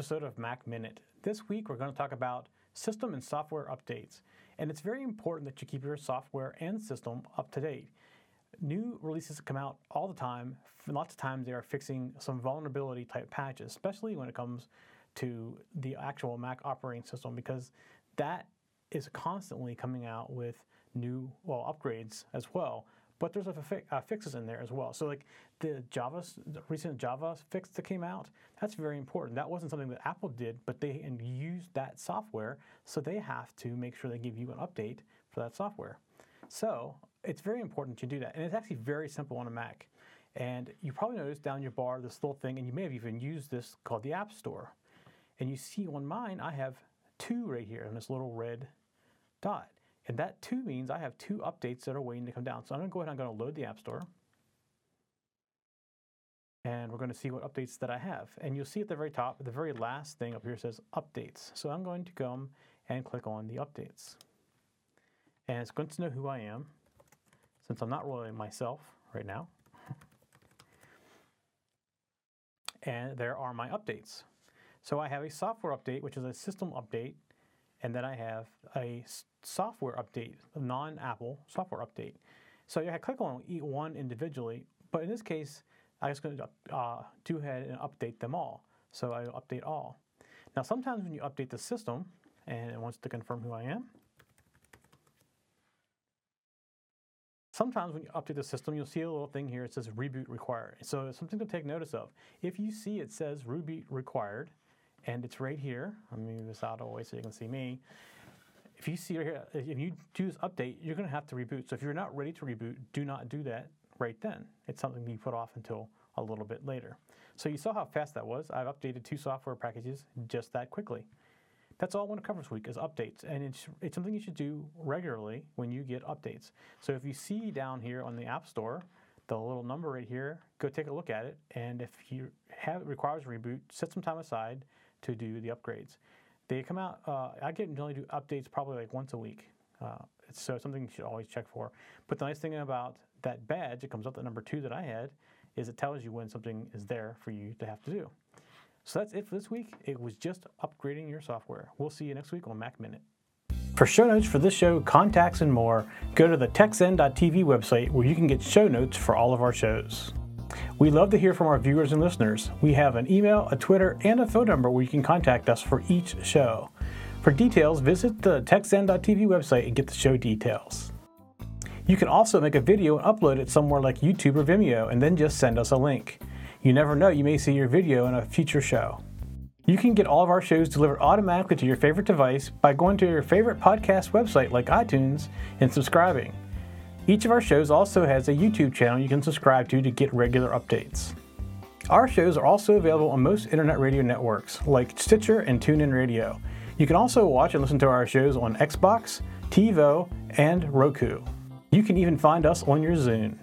episode of Mac Minute. This week we're going to talk about system and software updates. And it's very important that you keep your software and system up to date. New releases come out all the time. Lots of times they are fixing some vulnerability type patches, especially when it comes to the actual Mac operating system, because that is constantly coming out with new well upgrades as well but there's a fi- uh, fixes in there as well. So like the Java, the recent Java fix that came out, that's very important. That wasn't something that Apple did, but they used that software, so they have to make sure they give you an update for that software. So it's very important to do that, and it's actually very simple on a Mac. And you probably noticed down your bar this little thing, and you may have even used this called the App Store. And you see on mine, I have two right here in this little red dot. And that two means I have two updates that are waiting to come down. So I'm going to go ahead and I'm going to load the App Store. And we're going to see what updates that I have. And you'll see at the very top, the very last thing up here says updates. So I'm going to come and click on the updates. And it's going to know who I am, since I'm not really myself right now. and there are my updates. So I have a software update, which is a system update and then I have a software update, a non-Apple software update. So I click on each one individually, but in this case, I'm just going to uh, do ahead and update them all. So I update all. Now sometimes when you update the system, and it wants to confirm who I am, sometimes when you update the system, you'll see a little thing here. It says reboot required. So it's something to take notice of. If you see it says reboot required, and it's right here. Let me move this out of the way so you can see me. If you see right here, if you do this update, you're going to have to reboot. So if you're not ready to reboot, do not do that right then. It's something you put off until a little bit later. So you saw how fast that was. I've updated two software packages just that quickly. That's all I want to cover this week is updates. And it's, it's something you should do regularly when you get updates. So if you see down here on the App Store, the little number right here, go take a look at it. And if you have it requires reboot, set some time aside to do the upgrades. They come out, uh, I get generally do updates probably like once a week. Uh, so something you should always check for. But the nice thing about that badge, it comes up the number two that I had, is it tells you when something is there for you to have to do. So that's it for this week. It was just upgrading your software. We'll see you next week on Mac Minute. For show notes for this show, contacts, and more, go to the TechZen.tv website where you can get show notes for all of our shows. We love to hear from our viewers and listeners. We have an email, a Twitter, and a phone number where you can contact us for each show. For details, visit the TechZen.tv website and get the show details. You can also make a video and upload it somewhere like YouTube or Vimeo and then just send us a link. You never know, you may see your video in a future show. You can get all of our shows delivered automatically to your favorite device by going to your favorite podcast website like iTunes and subscribing. Each of our shows also has a YouTube channel you can subscribe to to get regular updates. Our shows are also available on most internet radio networks like Stitcher and TuneIn Radio. You can also watch and listen to our shows on Xbox, TiVo, and Roku. You can even find us on your Zune.